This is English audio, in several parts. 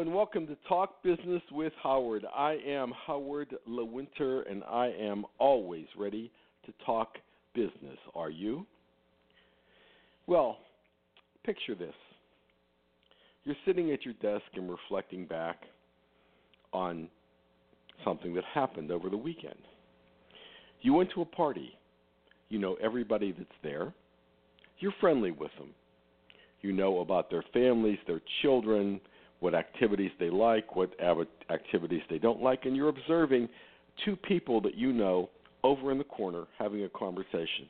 And welcome to Talk Business with Howard. I am Howard Lewinter and I am always ready to talk business. Are you? Well, picture this. You're sitting at your desk and reflecting back on something that happened over the weekend. You went to a party. You know everybody that's there. You're friendly with them. You know about their families, their children, what activities they like, what activities they don't like, and you're observing two people that you know over in the corner having a conversation.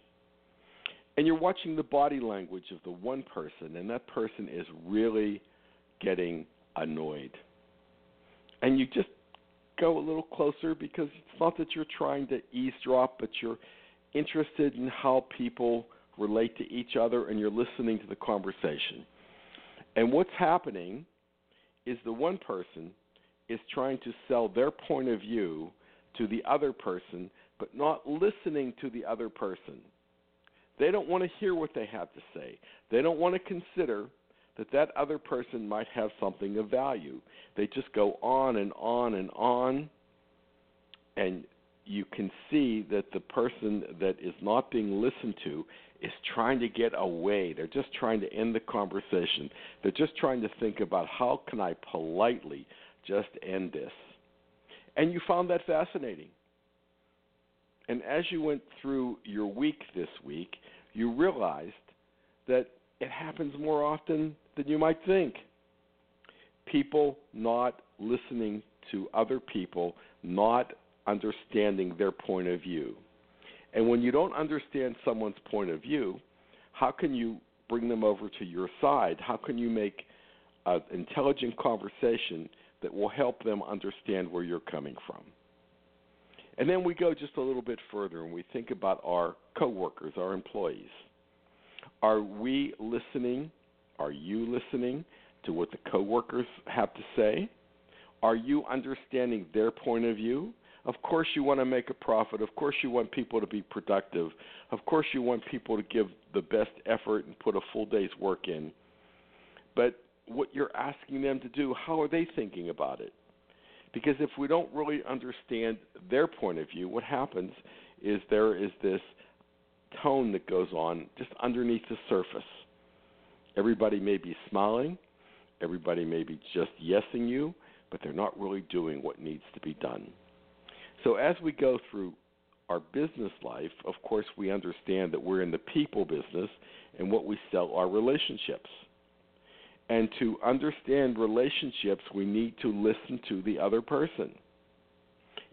And you're watching the body language of the one person, and that person is really getting annoyed. And you just go a little closer because it's not that you're trying to eavesdrop, but you're interested in how people relate to each other and you're listening to the conversation. And what's happening is the one person is trying to sell their point of view to the other person, but not listening to the other person. They don't want to hear what they have to say. They don't want to consider that that other person might have something of value. They just go on and on and on, and you can see that the person that is not being listened to is trying to get away. They're just trying to end the conversation. They're just trying to think about how can I politely just end this. And you found that fascinating. And as you went through your week this week, you realized that it happens more often than you might think. People not listening to other people, not understanding their point of view. And when you don't understand someone's point of view, how can you bring them over to your side? How can you make an intelligent conversation that will help them understand where you're coming from? And then we go just a little bit further and we think about our coworkers, our employees. Are we listening? Are you listening to what the coworkers have to say? Are you understanding their point of view? Of course, you want to make a profit. Of course, you want people to be productive. Of course, you want people to give the best effort and put a full day's work in. But what you're asking them to do, how are they thinking about it? Because if we don't really understand their point of view, what happens is there is this tone that goes on just underneath the surface. Everybody may be smiling, everybody may be just yesing you, but they're not really doing what needs to be done. So as we go through our business life, of course, we understand that we're in the people business and what we sell are relationships. And to understand relationships, we need to listen to the other person.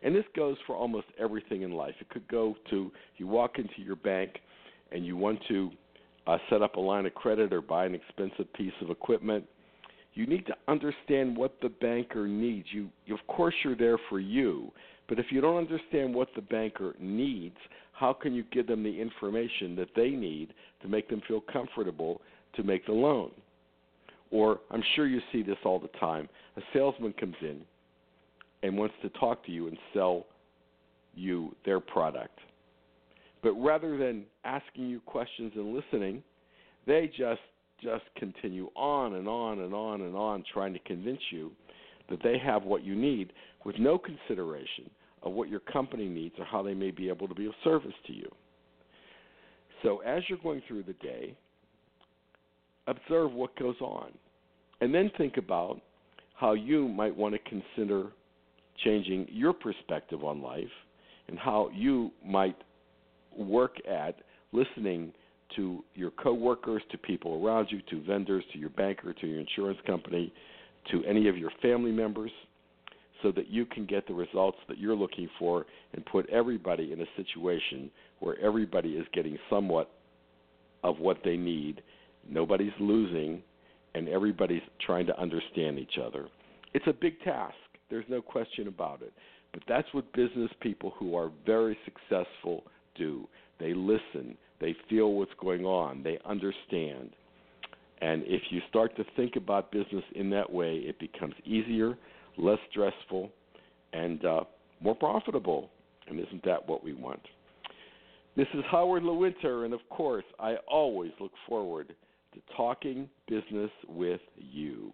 And this goes for almost everything in life. It could go to you walk into your bank and you want to uh, set up a line of credit or buy an expensive piece of equipment. You need to understand what the banker needs. You, of course, you're there for you, but if you don't understand what the banker needs, how can you give them the information that they need to make them feel comfortable to make the loan? Or I'm sure you see this all the time. A salesman comes in and wants to talk to you and sell you their product. But rather than asking you questions and listening, they just just continue on and on and on and on trying to convince you that they have what you need with no consideration of what your company needs or how they may be able to be of service to you. So as you're going through the day, observe what goes on. And then think about how you might want to consider changing your perspective on life and how you might work at listening to your coworkers, to people around you, to vendors, to your banker, to your insurance company, to any of your family members, so that you can get the results that you're looking for and put everybody in a situation where everybody is getting somewhat of what they need. Nobody's losing, and everybody's trying to understand each other. It's a big task. There's no question about it. But that's what business people who are very successful do. They listen, they feel what's going on, they understand. And if you start to think about business in that way, it becomes easier, less stressful, and uh, more profitable. And isn't that what we want? This is Howard Lewinter, and of course, I always look forward to talking business with you.